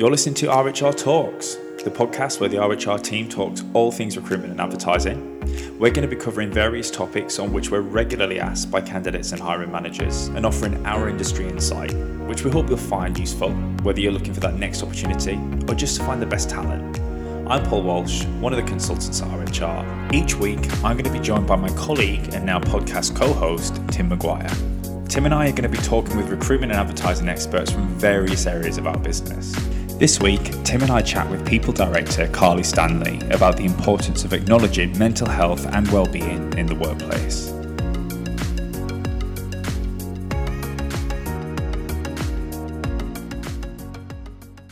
You're listening to RHR Talks, the podcast where the RHR team talks all things recruitment and advertising. We're going to be covering various topics on which we're regularly asked by candidates and hiring managers and offering our industry insight, which we hope you'll find useful, whether you're looking for that next opportunity or just to find the best talent. I'm Paul Walsh, one of the consultants at RHR. Each week, I'm going to be joined by my colleague and now podcast co host, Tim Maguire. Tim and I are going to be talking with recruitment and advertising experts from various areas of our business. This week, Tim and I chat with People Director Carly Stanley about the importance of acknowledging mental health and well-being in the workplace.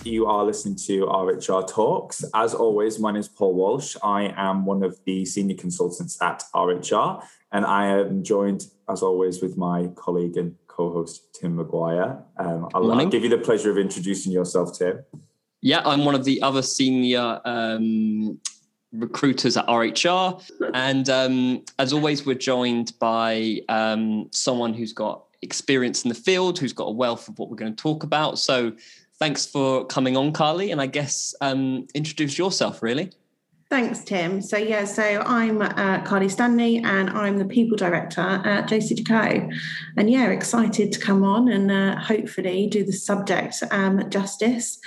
You are listening to RHR Talks. As always, my name is Paul Walsh. I am one of the senior consultants at RHR, and I am joined, as always, with my colleague and co-host Tim Maguire. Um, I'll, I'll, give you the pleasure of introducing yourself, Tim. Yeah, I'm one of the other senior um, recruiters at RHR, and um, as always, we're joined by um, someone who's got experience in the field, who's got a wealth of what we're going to talk about. So, thanks for coming on, Carly, and I guess um, introduce yourself, really. Thanks, Tim. So, yeah, so I'm uh, Carly Stanley and I'm the People Director at JCDecaux. And yeah, excited to come on and uh, hopefully do the subject um, justice.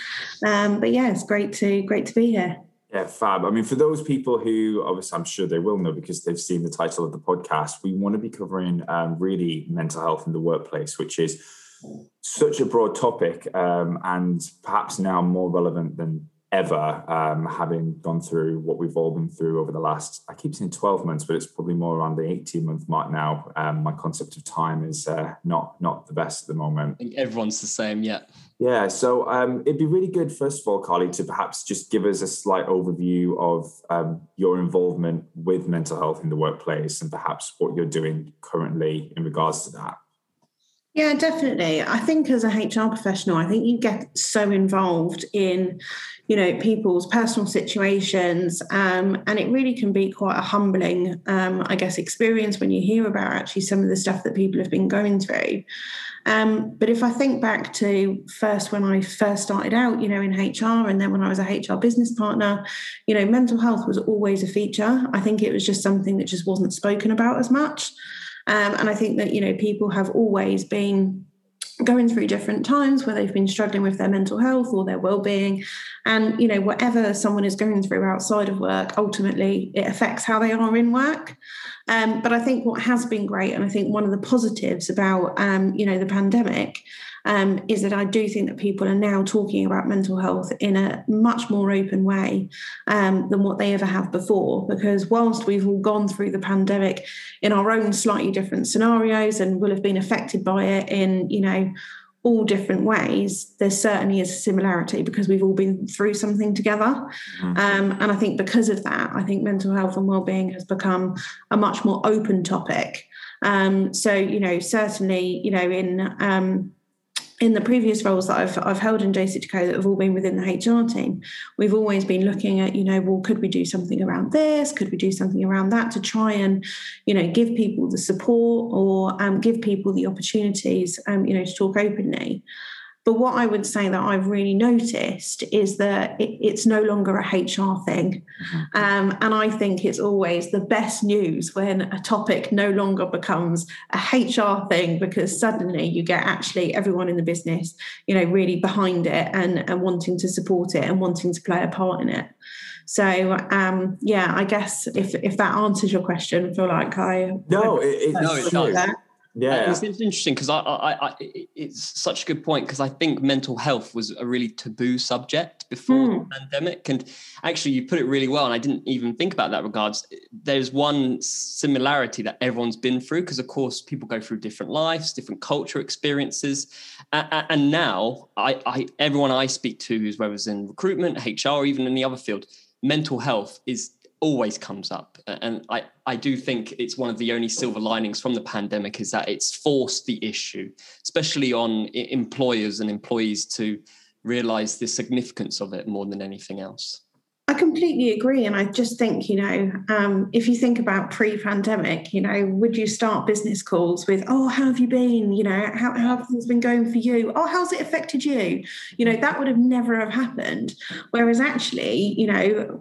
Um, but yeah, it's great to great to be here. Yeah, fab. I mean, for those people who obviously I'm sure they will know because they've seen the title of the podcast, we want to be covering um, really mental health in the workplace, which is such a broad topic um, and perhaps now more relevant than ever, um, having gone through what we've all been through over the last, I keep saying 12 months, but it's probably more around the 18 month mark now. Um, my concept of time is uh, not not the best at the moment. I think everyone's the same, yeah. Yeah, so um, it'd be really good, first of all, Carly, to perhaps just give us a slight overview of um, your involvement with mental health in the workplace and perhaps what you're doing currently in regards to that. Yeah, definitely. I think as a HR professional, I think you get so involved in, you know, people's personal situations, um, and it really can be quite a humbling, um, I guess, experience when you hear about actually some of the stuff that people have been going through. Um, but if I think back to first when I first started out, you know, in HR, and then when I was a HR business partner, you know, mental health was always a feature. I think it was just something that just wasn't spoken about as much. Um, and I think that, you know, people have always been going through different times where they've been struggling with their mental health or their well-being. And you know whatever someone is going through outside of work ultimately it affects how they are in work. Um, but i think what has been great and i think one of the positives about um, you know the pandemic um, is that I do think that people are now talking about mental health in a much more open way um, than what they ever have before. Because whilst we've all gone through the pandemic in our own slightly different scenarios and will have been affected by it in, you know, all different ways, there certainly is a similarity because we've all been through something together. Mm-hmm. Um, and I think because of that, I think mental health and well-being has become a much more open topic. Um, so, you know, certainly, you know, in um, in the previous roles that I've, I've held in JCDecaux that have all been within the HR team, we've always been looking at, you know, well, could we do something around this? Could we do something around that to try and, you know, give people the support or um, give people the opportunities, um, you know, to talk openly. But what I would say that I've really noticed is that it, it's no longer a HR thing. Mm-hmm. Um, and I think it's always the best news when a topic no longer becomes a HR thing because suddenly you get actually everyone in the business, you know, really behind it and, and wanting to support it and wanting to play a part in it. So um, yeah, I guess if if that answers your question, I feel like I no, it, it, no, it does. Yeah, it's, it's interesting because I, I, I, it's such a good point because I think mental health was a really taboo subject before mm. the pandemic, and actually you put it really well, and I didn't even think about that regards. There's one similarity that everyone's been through because, of course, people go through different lives, different culture experiences, and, and now I, I, everyone I speak to, who's whether it's in recruitment, HR, even in the other field, mental health is always comes up and I, I do think it's one of the only silver linings from the pandemic is that it's forced the issue especially on employers and employees to realize the significance of it more than anything else I completely agree. And I just think, you know, um, if you think about pre pandemic, you know, would you start business calls with, oh, how have you been? You know, how, how have things been going for you? Oh, how's it affected you? You know, that would have never have happened. Whereas actually, you know,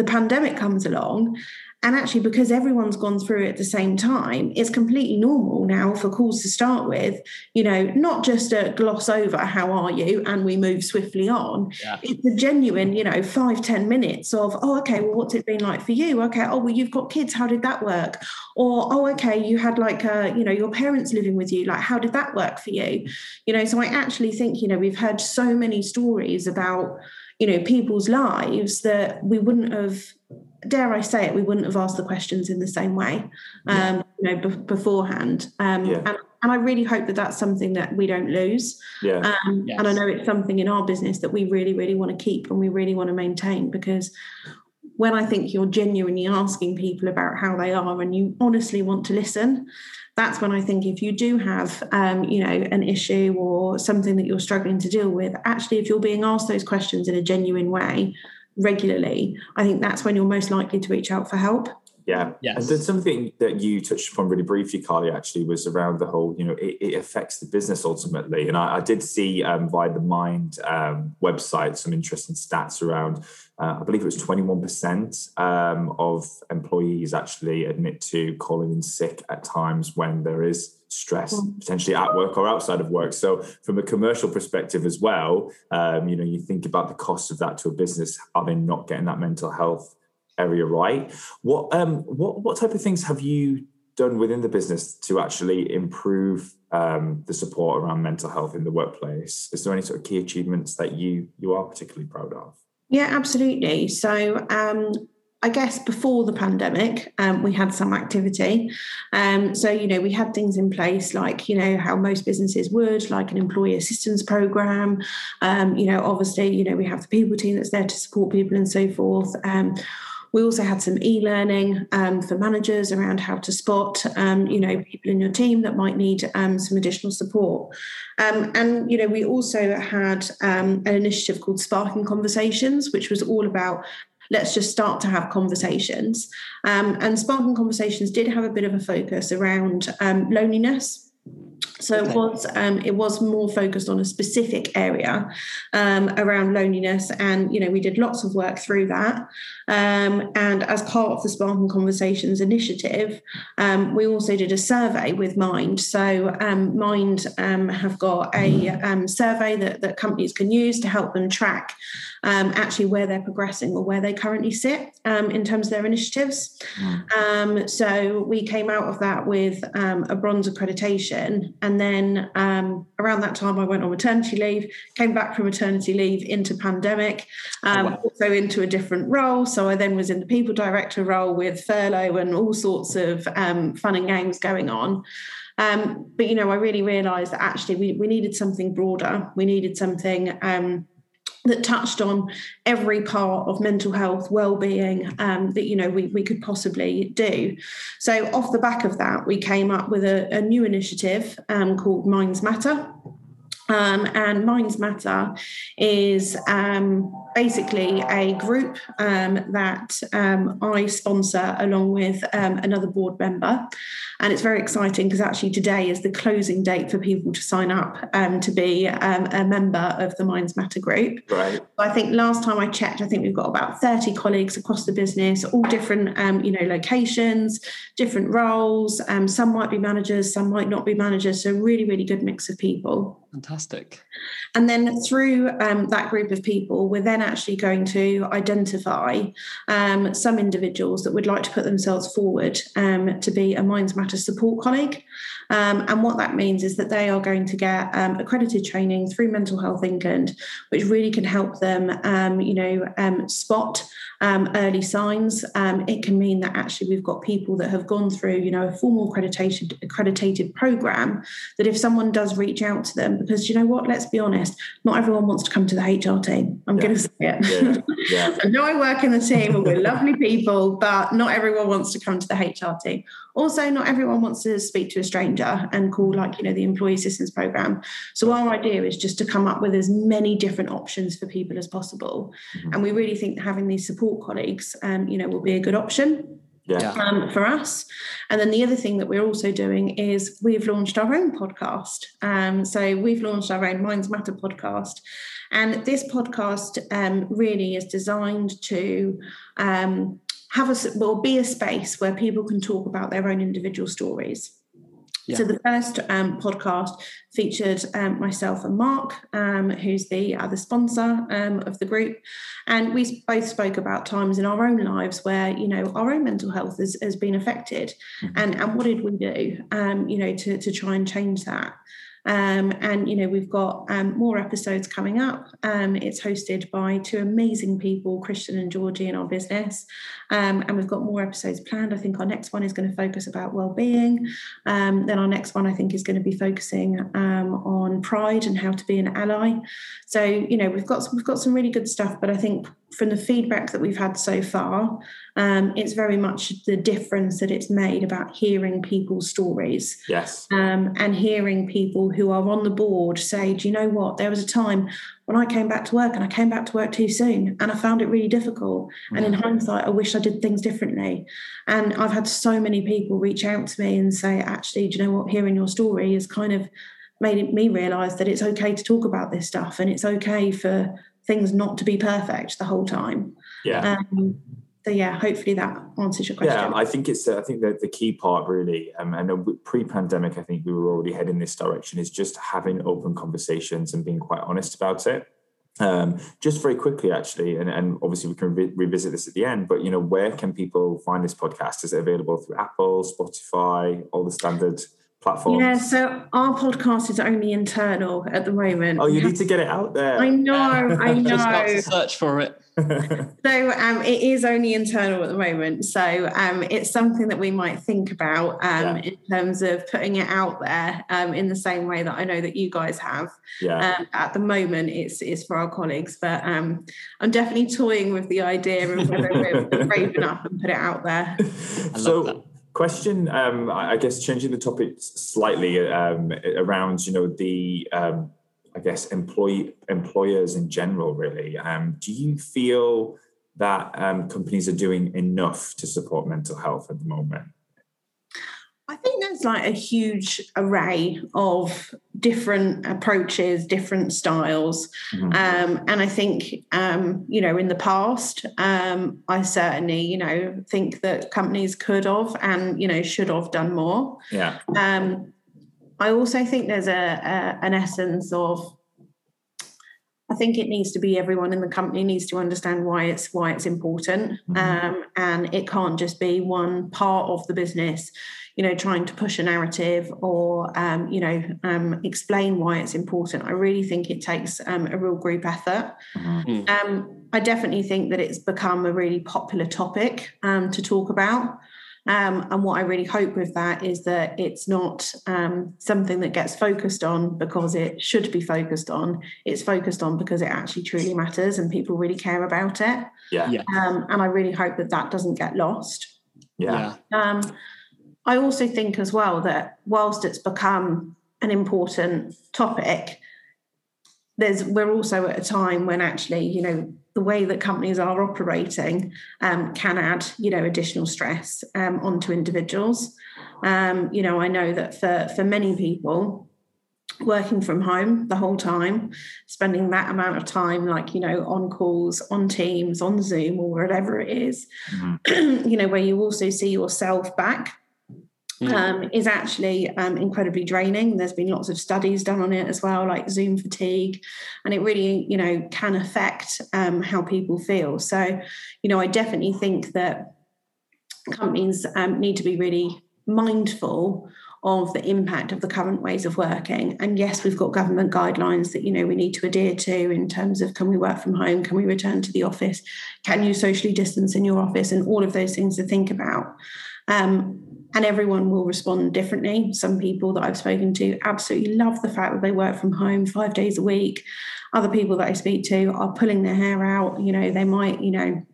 the pandemic comes along and actually, because everyone's gone through it at the same time, it's completely normal now for calls to start with, you know, not just a gloss over, how are you? And we move swiftly on. Yeah. It's a genuine, you know, five ten minutes of, oh, okay, well, what's it been like for you? Okay, oh, well, you've got kids. How did that work? Or, oh, okay, you had like, a, you know, your parents living with you. Like, how did that work for you? You know, so I actually think, you know, we've heard so many stories about, you know, people's lives that we wouldn't have dare I say it, we wouldn't have asked the questions in the same way, um, yeah. you know, b- beforehand. Um, yeah. and, and I really hope that that's something that we don't lose. Yeah. Um, yes. And I know it's something in our business that we really, really want to keep and we really want to maintain because when I think you're genuinely asking people about how they are and you honestly want to listen, that's when I think if you do have, um, you know, an issue or something that you're struggling to deal with, actually, if you're being asked those questions in a genuine way, regularly, I think that's when you're most likely to reach out for help. Yeah. Yes. And then something that you touched upon really briefly, Carly, actually was around the whole, you know, it, it affects the business ultimately. And I, I did see um, via the Mind um, website some interesting stats around, uh, I believe it was 21% um, of employees actually admit to calling in sick at times when there is stress mm. potentially at work or outside of work so from a commercial perspective as well um, you know you think about the cost of that to a business are they not getting that mental health area right what um what what type of things have you done within the business to actually improve um, the support around mental health in the workplace is there any sort of key achievements that you you are particularly proud of yeah absolutely so um I guess before the pandemic, um, we had some activity. Um, so, you know, we had things in place like, you know, how most businesses would, like an employee assistance program. Um, you know, obviously, you know, we have the people team that's there to support people and so forth. We also had some e-learning um, for managers around how to spot, um, you know, people in your team that might need um, some additional support. Um, and you know, we also had um, an initiative called Sparking Conversations, which was all about let's just start to have conversations. Um, and Sparking Conversations did have a bit of a focus around loneliness. So okay. it was um, it was more focused on a specific area um, around loneliness, and you know we did lots of work through that. Um, and as part of the Sparking Conversations initiative, um, we also did a survey with Mind. So um, Mind um, have got a survey that that companies can use to help them track um, actually where they're progressing or where they currently sit um, in terms of their initiatives. Mm. Um, so we came out of that with um, a bronze accreditation. And then um, around that time, I went on maternity leave, came back from maternity leave into pandemic, oh, um, wow. also into a different role. So I then was in the people director role with furlough and all sorts of fun and games going on. Um, but you know, I really realised that actually we, we needed something broader. We needed something um, that touched on every part of mental health well-being um, that you know we, we could possibly do. So off the back of that we came up with a, a new initiative um, called minds matter. Um, and Minds Matter is um, basically a group um, that um, I sponsor along with um, another board member. And it's very exciting because actually today is the closing date for people to sign up um, to be a member of the Minds Matter group. Right. I think last time I checked, I think we've got about 30 colleagues across the business, all different, you know, locations, different roles. some might be managers, some might not be managers. So really, really good mix of people. Fantastic. And then through um, that group of people, we're then actually going to identify um, some individuals that would like to put themselves forward um, to be a Minds Matter support colleague. Um, and what that means is that they are going to get um, accredited training through Mental Health England, which really can help them, um, you know, spot um, early signs. Um, it can mean that actually we've got people that have gone through, you know, a formal accreditation accredited program. That if someone does reach out to them, because you know what? Let's be honest, not everyone wants to come to the HR team. I'm Yeah. going to say it. Yeah. Yeah. I know I work in the team and we're lovely people, but not everyone wants to come to the HR team. Also, not everyone wants to speak to a stranger and call, like, you know, the employee assistance program. So, our idea is just to come up with as many different options for people as possible. Mhm. And we really think having these support colleagues, um, you know, will be a good option Yeah. Yeah. um, for us. And then the other thing that we're also doing is we've launched our own podcast. Um, so we've launched our own Minds Matter podcast. And this podcast um, really is designed to um, have a, well, be a space where people can talk about their own individual stories. So the first um, podcast featured um, myself and Mark, um, who's the other sponsor um, of the group, and we both spoke about times in our own lives where you know our own mental health has, has been affected, Mhm. and and what did we do, um, you know, to to try and change that. Um, and you know we've got um, more episodes coming up. Um, it's hosted by two amazing people, Christian and Georgie, in our business, um, and we've got more episodes planned. I think our next one is going to focus about well-being. Um, then our next one, I think, is going to be focusing um, on pride and how to be an ally. So you know we've got we've got some really good stuff, but I think from the feedback that we've had so far, um, it's very much the difference that it's made about hearing people's stories Yes. um, and hearing people who are on the board say, Do you know what? There was a time when I came back to work and I came back to work too soon and I found it really difficult. And in hindsight, I wish I did things differently. And I've had so many people reach out to me and say, Actually, do you know what? Hearing your story has kind of made me realize that it's okay to talk about this stuff and it's okay for things not to be perfect the whole time. Yeah. Um, so, yeah, hopefully that answers your question. Yeah, I think it's. I think that the key part really, um, and uh, pre-pandemic, I think we were already heading this direction. Is just having open conversations and being quite honest about it. Um, just very quickly, actually, and, and obviously we can re- revisit this at the end. But you know, where can people find this podcast? Is it available through Apple, Spotify, all the standard platforms? Yeah, so our podcast is only internal at the moment. Oh, you need to get it out there. I know, I Just start know. to search for it. So um, it is only internal at the moment. So um, it's something that we might think about um, Yeah. in terms of putting it out there um, in the same way that I know that you guys have. yeah. Um, at the moment, it's it's for our colleagues, but um, I'm definitely toying with the idea of whether we're brave enough and put it out there. love so that. Question um i guess changing the topic slightly um around you know the um i guess employee employers in general really. Um do you feel that um companies are doing enough to support mental health at the moment I think there's like a huge array of different approaches, different styles. Mhm. Um, and I think, um, you know, in the past, um, I certainly, you know, think that companies could have and, you know, should have done more. yeah Um, I also think there's a, a an essence of I think it needs to be everyone in the company needs to understand why it's why it's important, Mhm. um, and it can't just be one part of the business, you know, trying to push a narrative or um, you know um, explain why it's important. I really think it takes um, a real group effort. Mhm. Um, I definitely think that it's become a really popular topic um, to talk about. Um, and what I really hope with that is that it's not um, something that gets focused on because it should be focused on. It's focused on because it actually truly matters and people really care about it. yeah Yeah. Um, and I really hope that that doesn't get lost. yeah Um, I also think as well that whilst it's become an important topic, there's we're also at a time when actually, you know, the way that companies are operating um, can add, you know, additional stress um, onto individuals. Um, you know, I know that for for many people, working from home the whole time, spending that amount of time, like you know, on calls, on Teams, on Zoom, or whatever it is, Mhm. you know, where you also see yourself back. Um, is actually um, incredibly draining. There's been lots of studies done on it as well, like Zoom fatigue, and it really, you know, can affect um, how people feel. So, you know, I definitely think that companies um, need to be really mindful of the impact of the current ways of working. And yes, we've got government guidelines that you know we need to adhere to in terms of can we work from home, can we return to the office, can you socially distance in your office, and all of those things to think about. Um, and everyone will respond differently. Some people that I've spoken to absolutely love the fact that they work from home five days a week. Other people that I speak to are pulling their hair out. You know, they might, you know,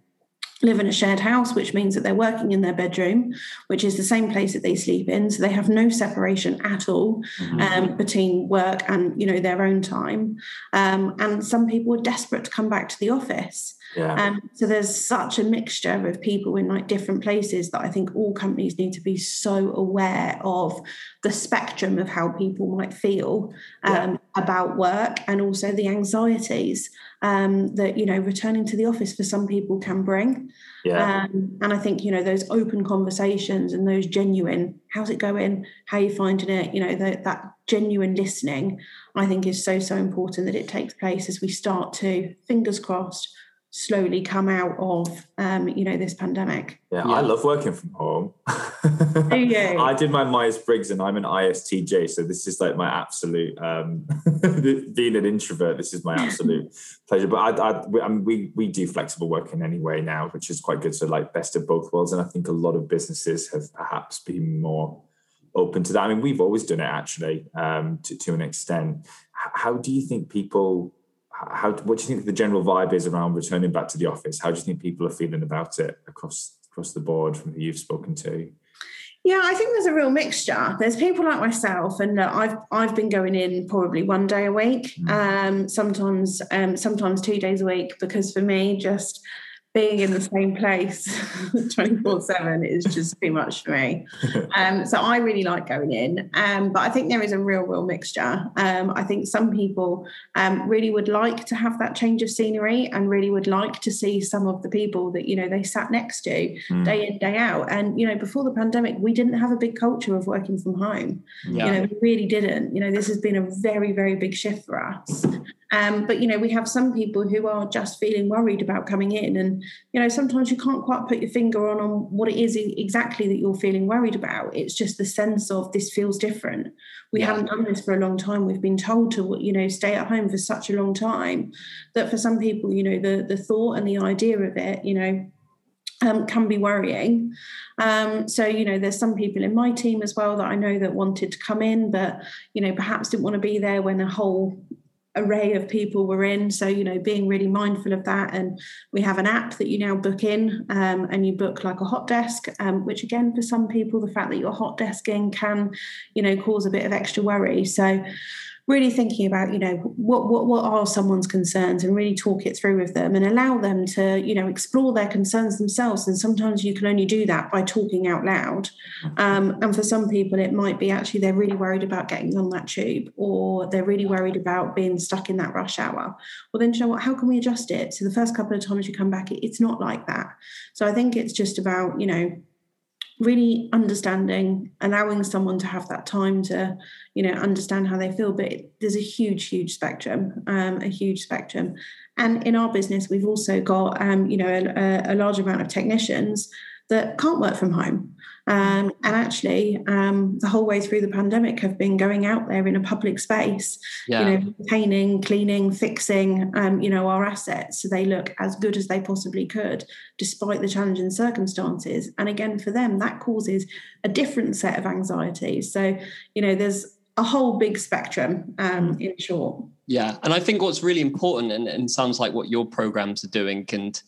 live in a shared house, which means that they're working in their bedroom, which is the same place that they sleep in. So they have no separation at all mm-hmm. um, between work and you know their own time. Um, and some people are desperate to come back to the office. Yeah. Um, so there's such a mixture of people in like different places that I think all companies need to be so aware of the spectrum of how people might feel um, yeah. about work and also the anxieties um, that you know returning to the office for some people can bring. Yeah. Um, and I think you know those open conversations and those genuine, how's it going? How are you finding it? You know the, that genuine listening, I think is so so important that it takes place as we start to fingers crossed slowly come out of um, you know this pandemic. Yeah, yeah. I love working from home. I did my Myers Briggs and I'm an ISTJ, so this is like my absolute um, being an introvert. This is my absolute pleasure. But I, I, I mean, we we do flexible working anyway now, which is quite good. So like best of both worlds, and I think a lot of businesses have perhaps been more open to that. I mean, we've always done it actually um, to to an extent. How do you think people how what do you think the general vibe is around returning back to the office? How do you think people are feeling about it across across the board from who you've spoken to? Yeah, I think there's a real mixture. There's people like myself, and uh, I've I've been going in probably one day a week, mm. um, sometimes um, sometimes two days a week, because for me, just being in the same place 24 7 is just too much for me. Um, so I really like going in. Um, but I think there is a real, real mixture. Um, I think some people um, really would like to have that change of scenery and really would like to see some of the people that, you know, they sat next to mm. day in, day out. And, you know, before the pandemic, we didn't have a big culture of working from home. Yeah. You know, we really didn't. You know, this has been a very, very big shift for us. Um, but you know, we have some people who are just feeling worried about coming in, and you know, sometimes you can't quite put your finger on on what it is exactly that you're feeling worried about. It's just the sense of this feels different. We yeah. haven't done this for a long time. We've been told to, you know, stay at home for such a long time that for some people, you know, the the thought and the idea of it, you know, um, can be worrying. Um, so, you know, there's some people in my team as well that I know that wanted to come in, but, you know, perhaps didn't want to be there when a whole array of people we're in. So, you know, being really mindful of that. And we have an app that you now book in um, and you book like a hot desk, um, which again, for some people, the fact that you're hot desking can, you know, cause a bit of extra worry. So, really thinking about you know what what what are someone's concerns and really talk it through with them and allow them to you know explore their concerns themselves. And sometimes you can only do that by talking out loud. Um, and for some people it might be actually they're really worried about getting on that tube or they're really worried about being stuck in that rush hour. Well then you know what? How can we adjust it? So the first couple of times you come back it's not like that. So i think it's just about you know really understanding allowing someone to have that time to you know understand how they feel. But there's a huge huge spectrum um, a huge spectrum. And in our business we've also got um, you know a, a large amount of technicians that can't work from home um, and actually, um, the whole way through the pandemic, have been going out there in a public space, yeah. you know, maintaining, cleaning, fixing, um, you know, our assets so they look as good as they possibly could, despite the challenging circumstances. And again, for them, that causes a different set of anxieties. So, you know, there's a whole big spectrum um, in short. Yeah, and I think what's really important, and, and sounds like what your programs are doing, and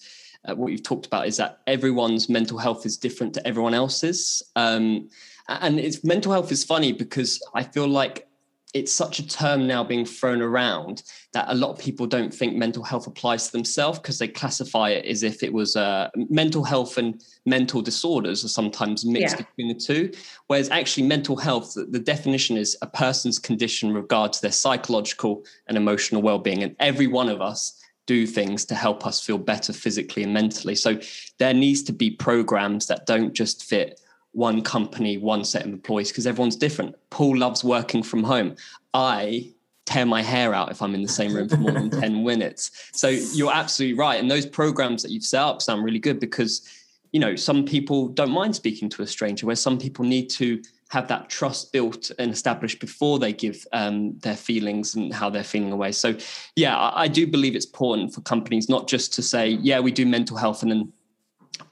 uh, what you've talked about is that everyone's mental health is different to everyone else's. Um, and it's mental health is funny because I feel like it's such a term now being thrown around that a lot of people don't think mental health applies to themselves because they classify it as if it was uh, mental health and mental disorders are sometimes mixed yeah. between the two. Whereas actually, mental health, the, the definition is a person's condition in regard to their psychological and emotional well being. And every one of us do things to help us feel better physically and mentally. So there needs to be programs that don't just fit one company, one set of employees, because everyone's different. Paul loves working from home. I tear my hair out if I'm in the same room for more than 10 minutes. So you're absolutely right. And those programs that you've set up sound really good because, you know, some people don't mind speaking to a stranger, where some people need to have that trust built and established before they give um, their feelings and how they're feeling away. So, yeah, I, I, do believe it's important for companies not just to say, yeah, we do mental health, and then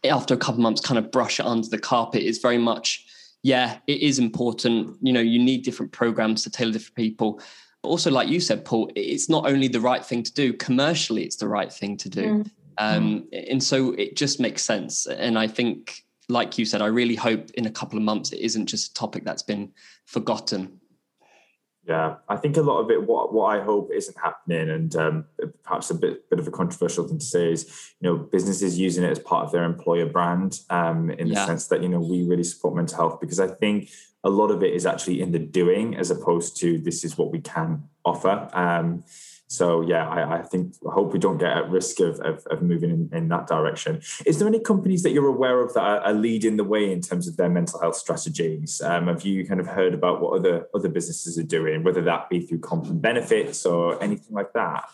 after a couple months, kind of brush it under the carpet. It's very much yeah, it is important. You know, you need different programs to tailor different people. But also, like you said, Paul, it's not only the right thing to do commercially; it's the right thing to do. Mm. Um, and so it just makes sense. And I think, like you said, I really hope in a couple of months it isn't just a topic that's been forgotten. Yeah, I think a lot of it, what what I hope isn't happening, and um, perhaps a bit bit of a controversial thing to say is, you know, businesses using it as part of their employer brand, um, in the yeah. sense that you know we really support mental health because I think a lot of it is actually in the doing as opposed to this is what we can offer. Um, so yeah, I, I, think I hope we don't get at risk of, of, of moving in, in, that direction. Is there any companies that you're aware of that are, are leading the way in terms of their mental health strategies? Um, have you kind of heard about what other other businesses are doing, whether that be through comp and benefits or anything like that?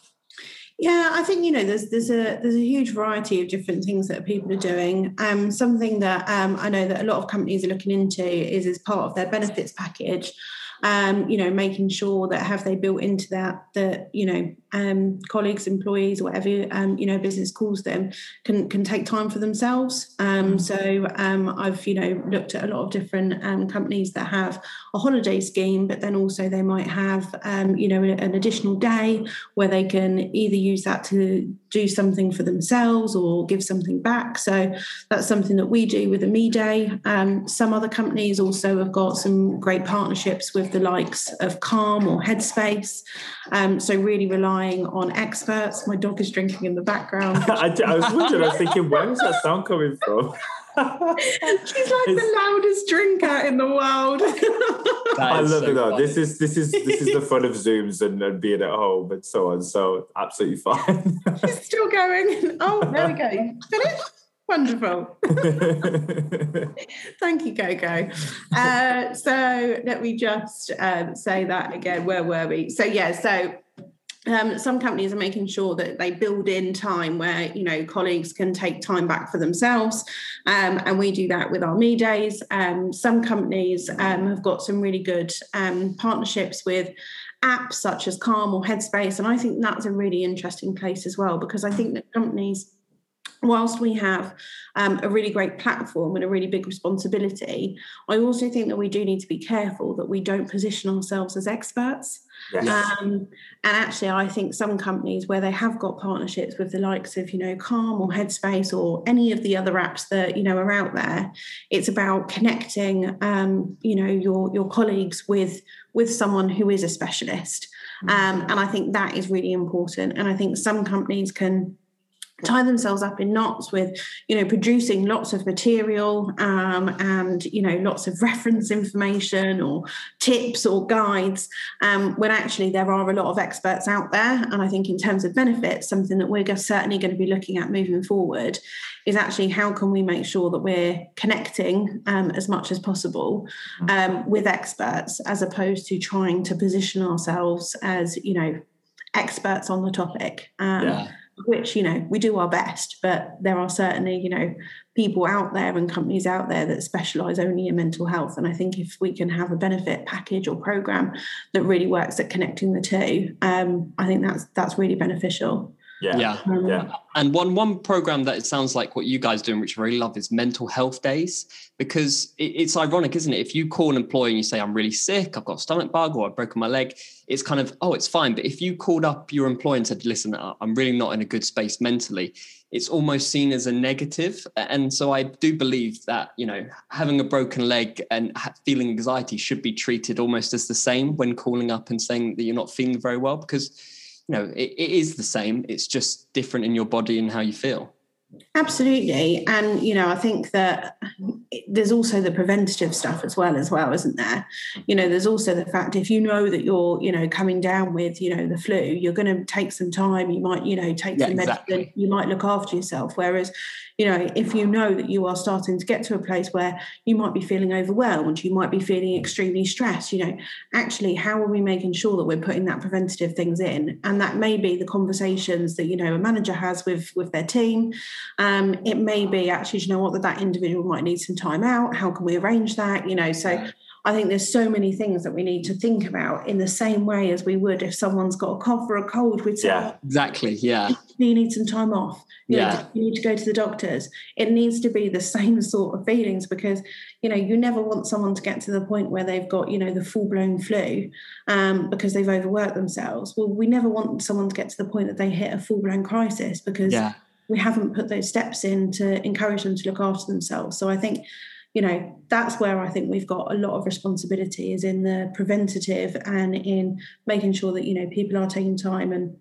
Yeah, I think you know there's there's a there's a huge variety of different things that people are doing. Um, something that um, I know that a lot of companies are looking into is as part of their benefits package um, you know, making sure that have they built into that that you know um, colleagues, employees, whatever um, you know business calls them, can can take time for themselves. Um, mm. so um, I've you know looked at a lot of different um, companies that have a holiday scheme, but then also they might have you know an additional day where they can either use that to do something for themselves or give something back. So that's something that we do with a me day. some other companies also have got some great partnerships with the likes of Calm or Headspace. Um, so really relying on experts. My dog is drinking in the background. I, I, was wondering, I was thinking, where's that sound coming from? She's like it's, the loudest drinker in the world. I love so it though. This is this is this is the fun of Zooms and, and being at home and so on. So absolutely fine. She's still going. Oh, there we go. Finished. Wonderful. Thank you, Coco. Uh, so let me just um, say that again. Where were we? So, yeah, so um, some companies are making sure that they build in time where you know colleagues can take time back for themselves. Um, and we do that with our me days. Um, some companies um, have got some really good um, partnerships with apps such as calm or headspace. And i think that's a really interesting place as well because i think that companies whilst we have um, a really great platform and a really big responsibility, I also think that we do need to be careful that we don't position ourselves as experts. Yes. Um, and actually, I think some companies where they have got partnerships with the likes of, you know, Calm or Headspace or any of the other apps that you know are out there, it's about connecting, um, you know, your your colleagues with with someone who is a specialist. Mm. Um, and I think that is really important. And I think some companies can tie themselves up in knots with you know producing lots of material um, and you know lots of reference information or tips or guides um, when actually there are a lot of experts out there. And i think in terms of benefits something that we're certainly going to be looking at moving forward is actually how can we make sure that we're connecting um, as much as possible um, with experts as opposed to trying to position ourselves as you know experts on the topic. Um, yeah which you know we do our best but there are certainly you know people out there and companies out there that specialize only in mental health. And i think if we can have a benefit package or program that really works at connecting the two um, i think that's that's really beneficial yeah. Yeah. Yeah. And one one program that it sounds like what you guys doing, which I really love, is mental health days. Because it, it's ironic, isn't it? If you call an employee and you say, I'm really sick, I've got a stomach bug or I've broken my leg, it's kind of, oh, it's fine. But if you called up your employer and said, listen, I'm really not in a good space mentally, it's almost seen as a negative. And so I do believe that, you know, having a broken leg and feeling anxiety should be treated almost as the same when calling up and saying that you're not feeling very well because you know it, it is the same it's just different in your body and how you feel absolutely and you know i think that there's also the preventative stuff as well as well isn't there you know there's also the fact if you know that you're you know coming down with you know the flu you're going to take some time you might you know take yeah, some exactly. medicine you might look after yourself whereas you know if you know that you are starting to get to a place where you might be feeling overwhelmed you might be feeling extremely stressed you know actually how are we making sure that we're putting that preventative things in and that may be the conversations that you know a manager has with with their team um, it may be actually you know what that that individual might need some time out how can we arrange that you know so I think there's so many things that we need to think about in the same way as we would if someone's got a cough or a cold. We'd say, yeah, exactly. Yeah. You need some time off. You yeah. Know, you need to go to the doctors. It needs to be the same sort of feelings because, you know, you never want someone to get to the point where they've got, you know, the full blown flu um, because they've overworked themselves. Well, we never want someone to get to the point that they hit a full blown crisis because yeah. we haven't put those steps in to encourage them to look after themselves. So I think you know that's where i think we've got a lot of responsibility is in the preventative and in making sure that you know people are taking time and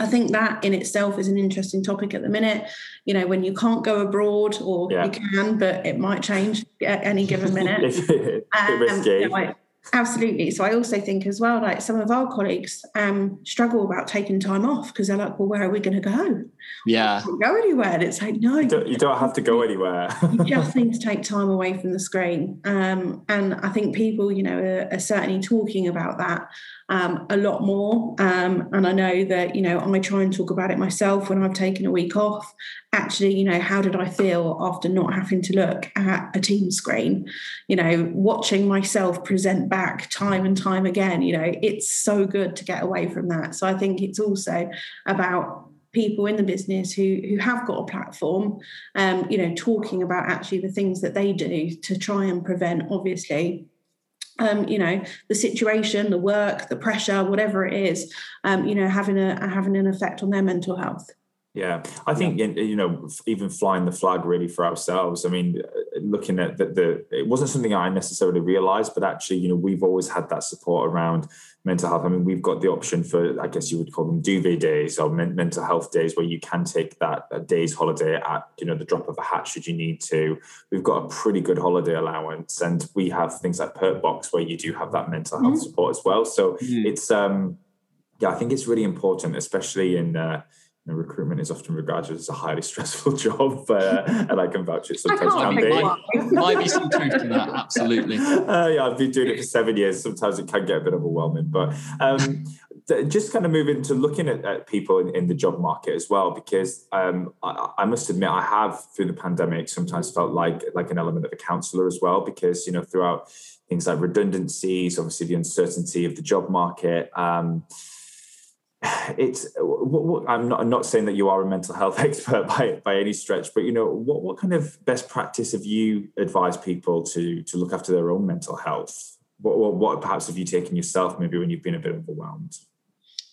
I think that in itself is an interesting topic at the minute. You know, when you can't go abroad, or yeah. you can, but it might change at any given minute. um, you know, Absolutely. So I also think as well, like some of our colleagues um, struggle about taking time off because they're like, well, where are we going to go? Yeah. go anywhere. And it's like, no. You don't, you don't have to go anywhere. you just need to take time away from the screen. Um, and I think people, you know, are, are certainly talking about that um, a lot more. Um, and I know that, you know, I try and talk about it myself when I've taken a week off. Actually, you know, how did I feel after not having to look at a team screen? You know, watching myself present back time and time again, you know, it's so good to get away from that. So I think it's also about people in the business who who have got a platform um you know talking about actually the things that they do to try and prevent obviously um, you know the situation the work the pressure whatever it is um, you know having a having an effect on their mental health yeah, I think you know even flying the flag really for ourselves. I mean, looking at the, the it wasn't something I necessarily realised, but actually, you know, we've always had that support around mental health. I mean, we've got the option for I guess you would call them duvet days or men- mental health days, where you can take that day's holiday at you know the drop of a hat should you need to. We've got a pretty good holiday allowance, and we have things like Perkbox where you do have that mental health mm-hmm. support as well. So mm-hmm. it's um yeah, I think it's really important, especially in. Uh, know, recruitment is often regarded as a highly stressful job, uh, and I can vouch it sometimes can be. Might, might be some truth to that, absolutely. Uh, yeah, I've been doing it for seven years. Sometimes it can get a bit overwhelming, but um, just kind of move into looking at, at people in, in, the job market as well, because um, I, I, must admit I have through the pandemic sometimes felt like like an element of a counsellor as well, because you know throughout things like redundancies, obviously the uncertainty of the job market. Um, it's I'm not, I'm not saying that you are a mental health expert by by any stretch, but you know what what kind of best practice have you advised people to to look after their own mental health? What what, what perhaps have you taken yourself maybe when you've been a bit overwhelmed?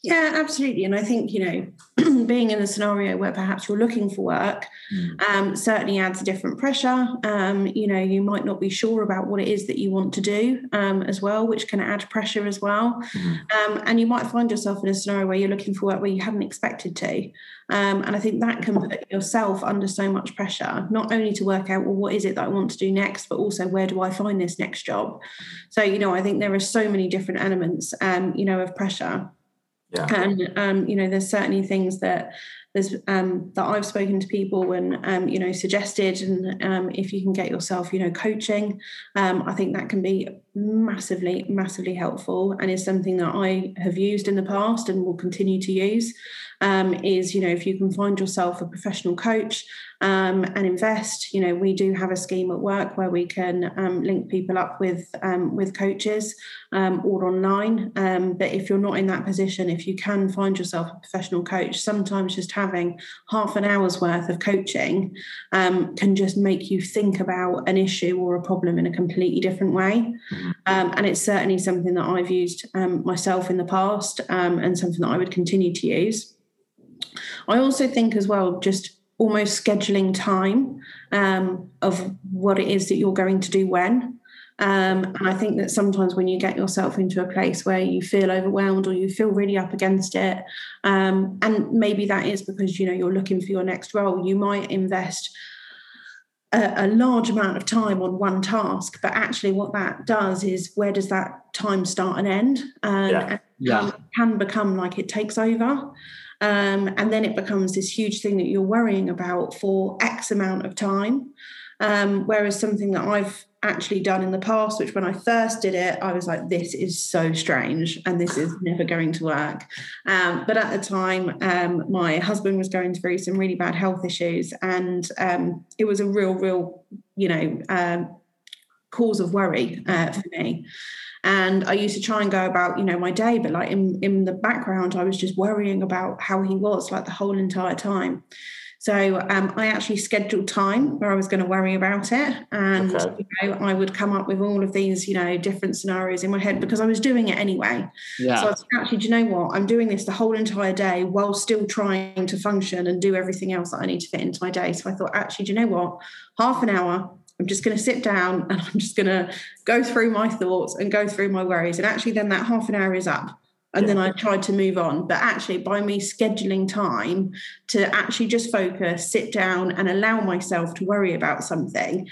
Yeah, absolutely. And I think, you know, being in a scenario where perhaps you're looking for work mm. um, certainly adds a different pressure. Um, you know, you might not be sure about what it is that you want to do um, as well, which can add pressure as well. Mm. and you might find yourself in a scenario where you're looking for work where you haven't expected to. Um, and I think that can put yourself under so much pressure, not only to work out, well, what is it that I want to do next, but also where do I find this next job? So, you know, I think there are so many different elements, um, you know, of pressure. Yeah. And um, you know, there's certainly things that there's um, that I've spoken to people and um, you know suggested, and um, if you can get yourself, you know, coaching, um, I think that can be massively, massively helpful, and is something that I have used in the past and will continue to use. Um, is you know, if you can find yourself a professional coach um, and invest. You know, we do have a scheme at work where we can um, link people up with um, with coaches um, or online. Um, but if you're not in that position, if you can find yourself a professional coach, sometimes just having half an hour's worth of coaching um, can just make you think about an issue or a problem in a completely different way. Mm-hmm. and it's certainly something that I've used myself in the past and something that I would continue to use. I also think as well, just almost scheduling time um, of what it is that you're going to do when. Um, and I think that sometimes when you get yourself into a place where you feel overwhelmed or you feel really up against it, um, and maybe that is because you know you're looking for your next role, you might invest a, a large amount of time on one task. But actually, what that does is where does that time start and end? Um, yeah. And yeah. can become like it takes over. Um, and then it becomes this huge thing that you're worrying about for X amount of time. Um, whereas something that I've actually done in the past, which when I first did it, I was like, this is so strange and this is never going to work. Um, but at the time, um, my husband was going through some really bad health issues and um, it was a real, real, you know, um, cause of worry uh, for me. And I used to try and go about, you know, my day, but like in, in the background, I was just worrying about how he was like the whole entire time. So um, I actually scheduled time where I was going to worry about it, and okay. you know, I would come up with all of these, you know, different scenarios in my head because I was doing it anyway. Yeah. So I was actually, do you know what? I'm doing this the whole entire day while still trying to function and do everything else that I need to fit into my day. So I thought, actually, do you know what? Half an hour, I'm just going to sit down and I'm just going to go through my thoughts and go through my worries. And actually, then that half an hour is up. And yeah. then I tried to move on. But actually, by me scheduling time to actually just focus, sit down, and allow myself to worry about something,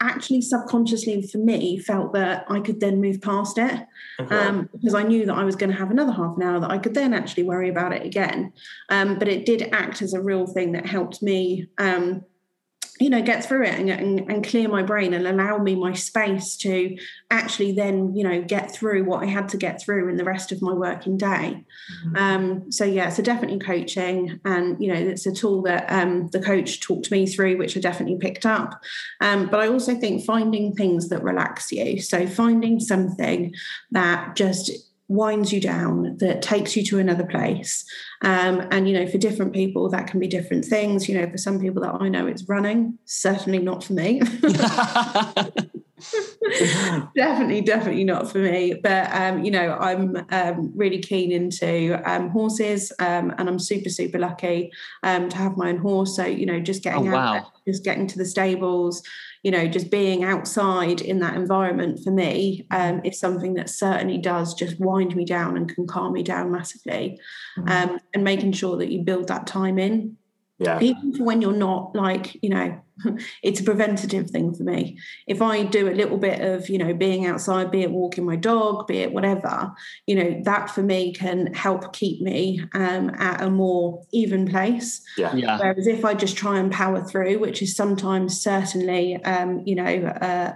actually subconsciously for me felt that I could then move past it okay. um, because I knew that I was going to have another half an hour that I could then actually worry about it again. Um, but it did act as a real thing that helped me. Um, you know get through it and, and, and, clear my brain and allow me my space to actually then you know get through what i had to get through in the rest of my working day. Mm-hmm. um, so yeah so definitely coaching and you know it's a tool that um, the coach talked me through which i definitely picked up. Um, but i also think finding things that relax you. So finding something that just winds you down, that takes you to another place. Um, and, you know, for different people, that can be different things. You know, for some people that I know, it's running, certainly not for me. definitely, definitely not for me. But um, you know, I'm um, really keen into um, horses, um, and I'm super, super lucky um, to have my own horse. So you know, just getting oh, out, just getting to the stables, you know, just being outside in that environment for me um, is something that certainly does just wind me down and can calm me down massively. Mm-hmm. and making sure that you build that time in yeah. Even for when you're not like you know it's a preventative thing for me. If i do a little bit of you know being outside be it walking my dog be it whatever you know that for me can help keep me um, at a more even place. Yeah. yeah. Whereas if i just try and power through which is sometimes certainly um, you know uh,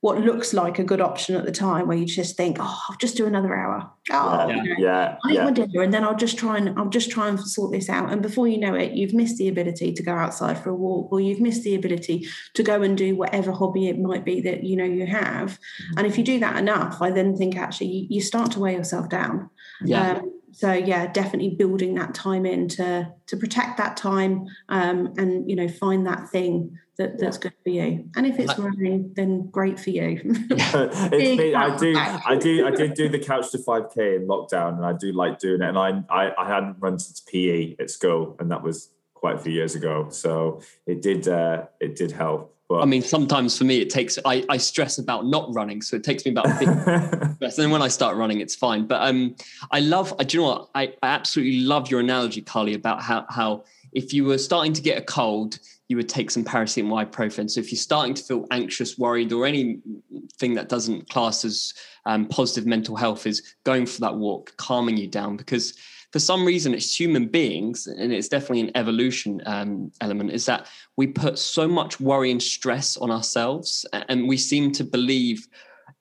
what looks like a good option at the time where you just think oh i'll just do another hour. Oh yeah, you know, yeah, i yeah. my dinner and then i'll just try and i'll just try and sort this out. And before you know it you've missed the ability to go outside for a walk or you've missed the ability to go and do whatever hobby it might be that you know you have. Mm-hmm. and if you do that enough i then think actually you, you start to weigh yourself down. Yeah. Um, so yeah definitely building that time in to to protect that time um, and you know find that thing that, that's good for you. And if it's running, then great for you. me, I do, I do, I did do the couch to 5k in lockdown, and I do like doing it. And I, I, I hadn't run since PE at school, and that was quite a few years ago. So it did, uh, it did help. But I mean, sometimes for me, it takes, I, I stress about not running. So it takes me about 50 and then when I start running, it's fine. But um, I love, I, do you know what? I, I absolutely love your analogy, Carly, about how, how if you were starting to get a cold, you would take some paracetamol ibuprofen. So if you're starting to feel anxious, worried, or anything that doesn't class as um, positive mental health, is going for that walk, calming you down. Because for some reason, it's human beings, and it's definitely an evolution um, element, is that we put so much worry and stress on ourselves, and we seem to believe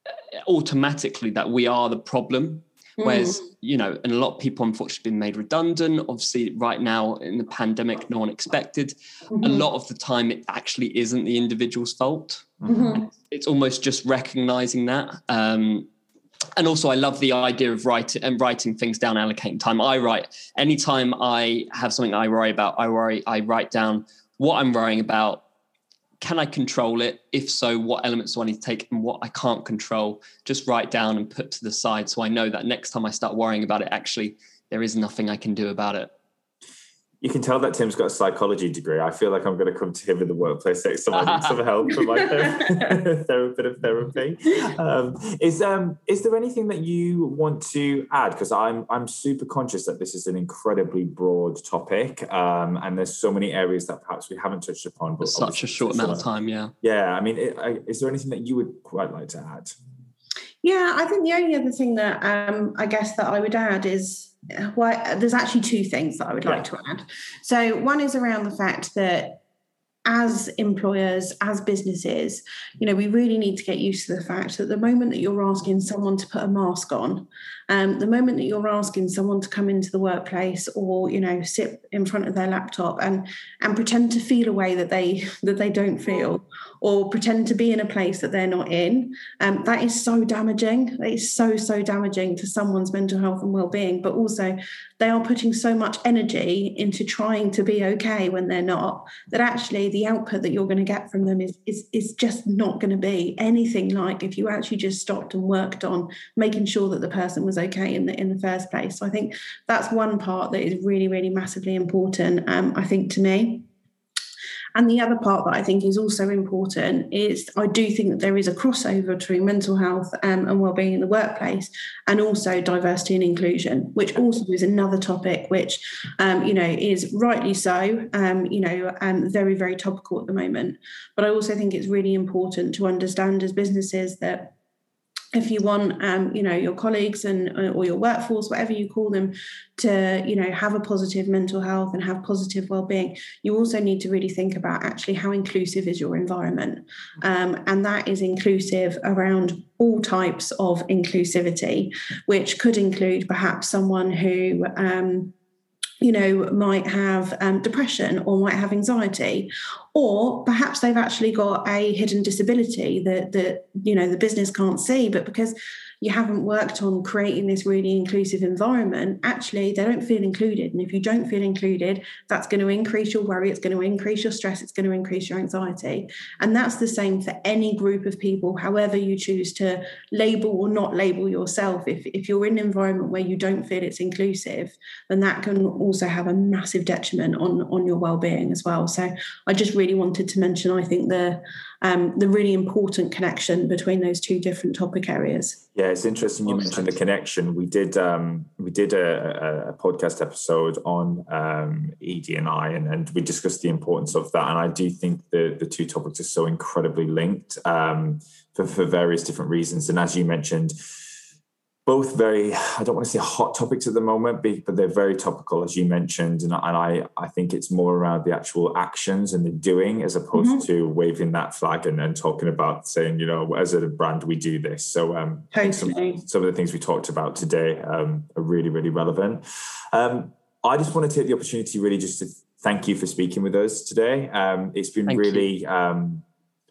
uh, automatically that we are the problem Whereas, mm. you know, and a lot of people unfortunately been made redundant. Obviously, right now in the pandemic, no one expected. Mm-hmm. A lot of the time, it actually isn't the individual's fault. Mm-hmm. It's almost just recognizing that. Um, and also, I love the idea of writing and writing things down, allocating time. I write anytime I have something I worry about. I worry. I write down what I'm worrying about, can I control it? If so, what elements do I need to take and what I can't control? Just write down and put to the side so I know that next time I start worrying about it, actually, there is nothing I can do about it you can tell that Tim's got a psychology degree. I feel like I'm going to come to him in the workplace next time I need some help for my therapy, bit of therapy. Um, is um is there anything that you want to add? Because I'm I'm super conscious that this is an incredibly broad topic, um, and there's so many areas that perhaps we haven't touched upon. But such a short amount of time, yeah. Yeah, I mean, is there anything that you would quite like to add? Yeah, I think the only other thing that um, I guess that I would add is well, there's actually two things that I would like yeah. to add. So one is around the fact that as employers, as businesses, you know, we really need to get used to the fact that the moment that you're asking someone to put a mask on, um, the moment that you're asking someone to come into the workplace or you know sit in front of their laptop and and pretend to feel a way that they that they don't feel, or pretend to be in a place that they're not in, um, that is so damaging. That is so so damaging to someone's mental health and well-being. But also, they are putting so much energy into trying to be okay when they're not. That actually, the output that you're going to get from them is is is just not going to be anything like if you actually just stopped and worked on making sure that the person was okay in the in the first place. So I think that's one part that is really really massively important. Um, I think to me. And the other part that I think is also important is I do think that there is a crossover between mental health um, and well-being in the workplace, and also diversity and inclusion, which also is another topic which, um, you know, is rightly so, um, you know, um, very very topical at the moment. But I also think it's really important to understand as businesses that if you want um, you know your colleagues and uh, or your workforce whatever you call them to you know have a positive mental health and have positive well-being you also need to really think about actually how inclusive is your environment. Um, and that is inclusive around all types of inclusivity which could include perhaps someone who um, you know, might have um, depression or might have anxiety, or perhaps they've actually got a hidden disability that that you know the business can't see, but because you haven't worked on creating this really inclusive environment, actually they don't feel included. And if you don't feel included, that's going to increase your worry, it's going to increase your stress, it's going to increase your anxiety. And that's the same for any group of people, however you choose to label or not label yourself. If, if you're in an environment where you don't feel it's inclusive, then that can also have a massive detriment on, on your well-being as well. So I just really wanted to mention, I think the um, the really important connection between those two different topic areas. Yeah, it's interesting you mentioned the connection. We did um, we did a, a, podcast episode on um, ED and I, and, and we discussed the importance of that. And I do think the the two topics are so incredibly linked um, for for various different reasons. And as you mentioned both very i don't want to say hot topics at the moment but they're very topical as you mentioned and, i i think it's more around the actual actions and the doing as opposed mm-hmm. to waving that flag and, and talking about saying you know as a brand we do this so um totally. some, some of the things we talked about today um, are really really relevant um, i just want to take the opportunity really just to thank you for speaking with us today um, it's been thank really um,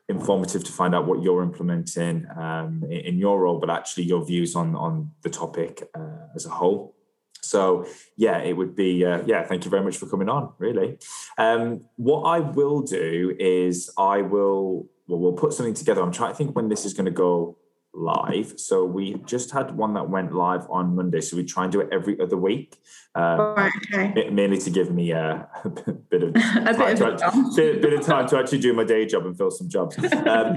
informative to find out what you're implementing um, in, your role, but actually your views on on the topic uh, as a whole. So yeah, it would be uh, yeah. Thank you very much for coming on. Really, um, what I will do is I will well we'll put something together. I'm trying to think when this is going to go live. So we just had one that went live on Monday. So we try and do it every other week, um, right, okay. mainly to give me a, a bit of time a bit, of actually, bit, bit, of time to actually do my day job and fill some jobs. Um,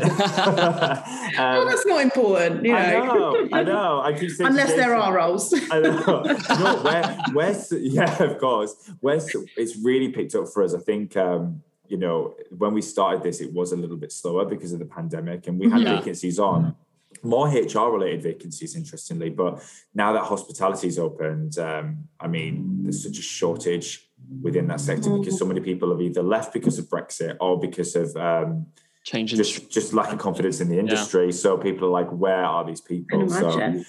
um, that's not important. You know. I know. I know. I keep saying unless there are roles. I know. no, where, where, yeah, of course. Where it's really picked up for us. I think. Um, you know, when we started this, it was a little bit slower because of the pandemic, and we had yeah. vacancies on more HR related vacancies, interestingly. But now that hospitality is opened, um, I mean, there's such a shortage within that sector mm-hmm. because so many people have either left because of Brexit or because of um, changing just just lack of confidence in the industry. Yeah. So people are like, where are these people? So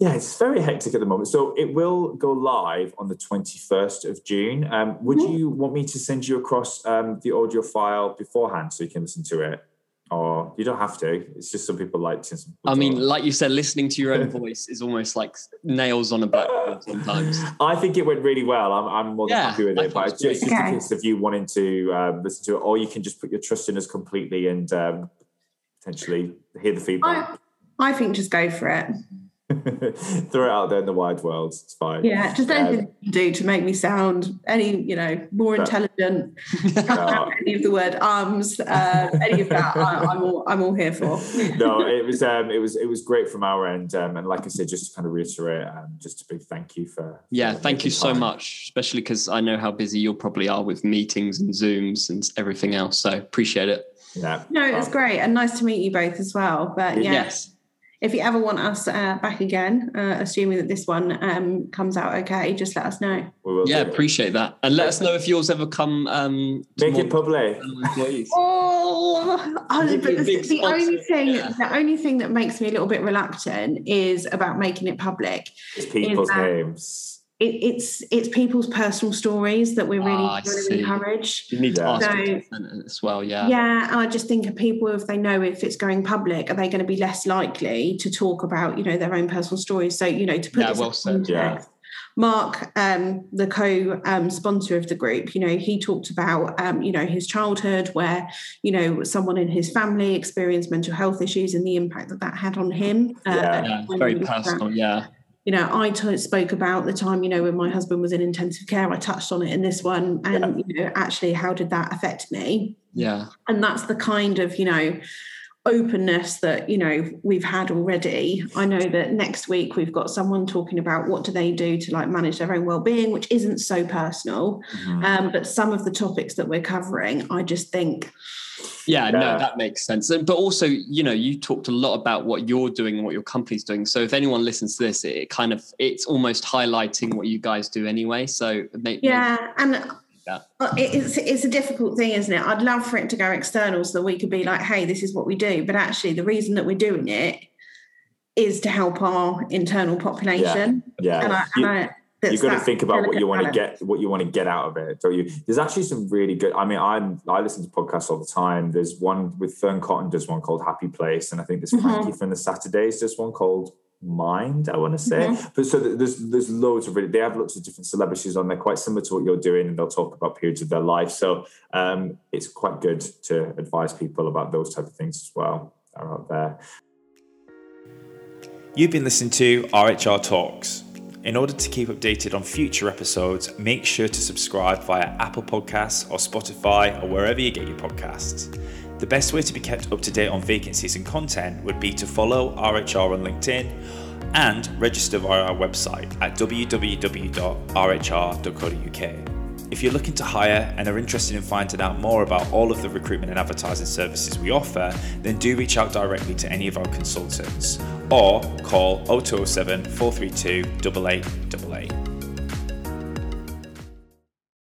yeah, it's very hectic at the moment. So it will go live on the 21st of June. Um, would mm-hmm. you want me to send you across um, the audio file beforehand so you can listen to it? Or you don't have to. It's just some people like to. I mean, like you said, listening to your own voice is almost like nails on a blackboard sometimes. I think it went really well. I'm, I'm more than yeah, happy with it. But just, just okay. in case of you wanting to um, listen to it, or you can just put your trust in us completely and um, potentially hear the feedback. I, I think just go for it. Throw it out there in the wide world. It's fine. Yeah, just anything um, you do to make me sound any, you know, more intelligent. No. any of the word arms, uh, any of that, I, am all I'm all here for. no, it was um, it was it was great from our end, um, and like I said, just to kind of reiterate, um, just a big thank you for. Yeah, for thank you so much, especially because I know how busy you probably are with meetings and Zooms and everything else. So appreciate it. Yeah. No, it was great and nice to meet you both as well. But yeah. yes if you ever want us uh, back again, uh, assuming that this one um, comes out okay, just let us know. yeah, appreciate that, and let us know if yours ever come. Um, Make it public. Oh, oh the, the, the only thing, yeah. the only thing that makes me a little bit reluctant is about making it public. It's people's names it, it's it's people's personal stories that we're really oh, trying to encourage. You need to ask so, as well, yeah. Yeah, and I just think of people if they know if it's going public, are they going to be less likely to talk about you know their own personal stories? So you know to put yeah, well said. Yeah. Mark, um, the co-sponsor um, of the group, you know, he talked about, um, you know, his childhood where, you know, someone in his family experienced mental health issues and the impact that that had on him. Uh, yeah, yeah very personal. Yeah you know, I t- spoke about the time, you know, when my husband was in intensive care. I touched on it in this one, and yeah. you know, actually, how did that affect me? Yeah, and that's the kind of you know openness that you know we've had already. I know that next week we've got someone talking about what do they do to like manage their own well-being, which isn't so personal, mm-hmm. um, but some of the topics that we're covering, I just think yeah, yeah, no, that makes sense. But also, you know, you talked a lot about what you're doing and what your company's doing. So if anyone listens to this, it kind of it's almost highlighting what you guys do anyway. So maybe, yeah, and yeah. it's it's a difficult thing, isn't it? I'd love for it to go external so that we could be like, hey, this is what we do. But actually, the reason that we're doing it is to help our internal population. Yeah, yeah. And I, and I, you've got to think about what you want to get what you want to get out of it don't you there's actually some really good i mean i'm i listen to podcasts all the time there's one with Fearne Cotton does one called happy place and i think there's mm-hmm. frankie from the saturdays does one called mind i want to say mm-hmm. but so there's there's loads of really they have lots of different celebrities on there quite similar to what you're doing and they'll talk about periods of their life so um, it's quite good to advise people about those type of things as well are out there you've been listening to rhr talks in order to keep updated on future episodes, make sure to subscribe via Apple Podcasts or Spotify or wherever you get your podcasts. The best way to be kept up to date on vacancies and content would be to follow RHR on LinkedIn and register via our website at www.rhr.co.uk. If you're looking to hire and are interested in finding out more about all of the recruitment and advertising services we offer, then do reach out directly to any of our consultants or call 0207 432 8888.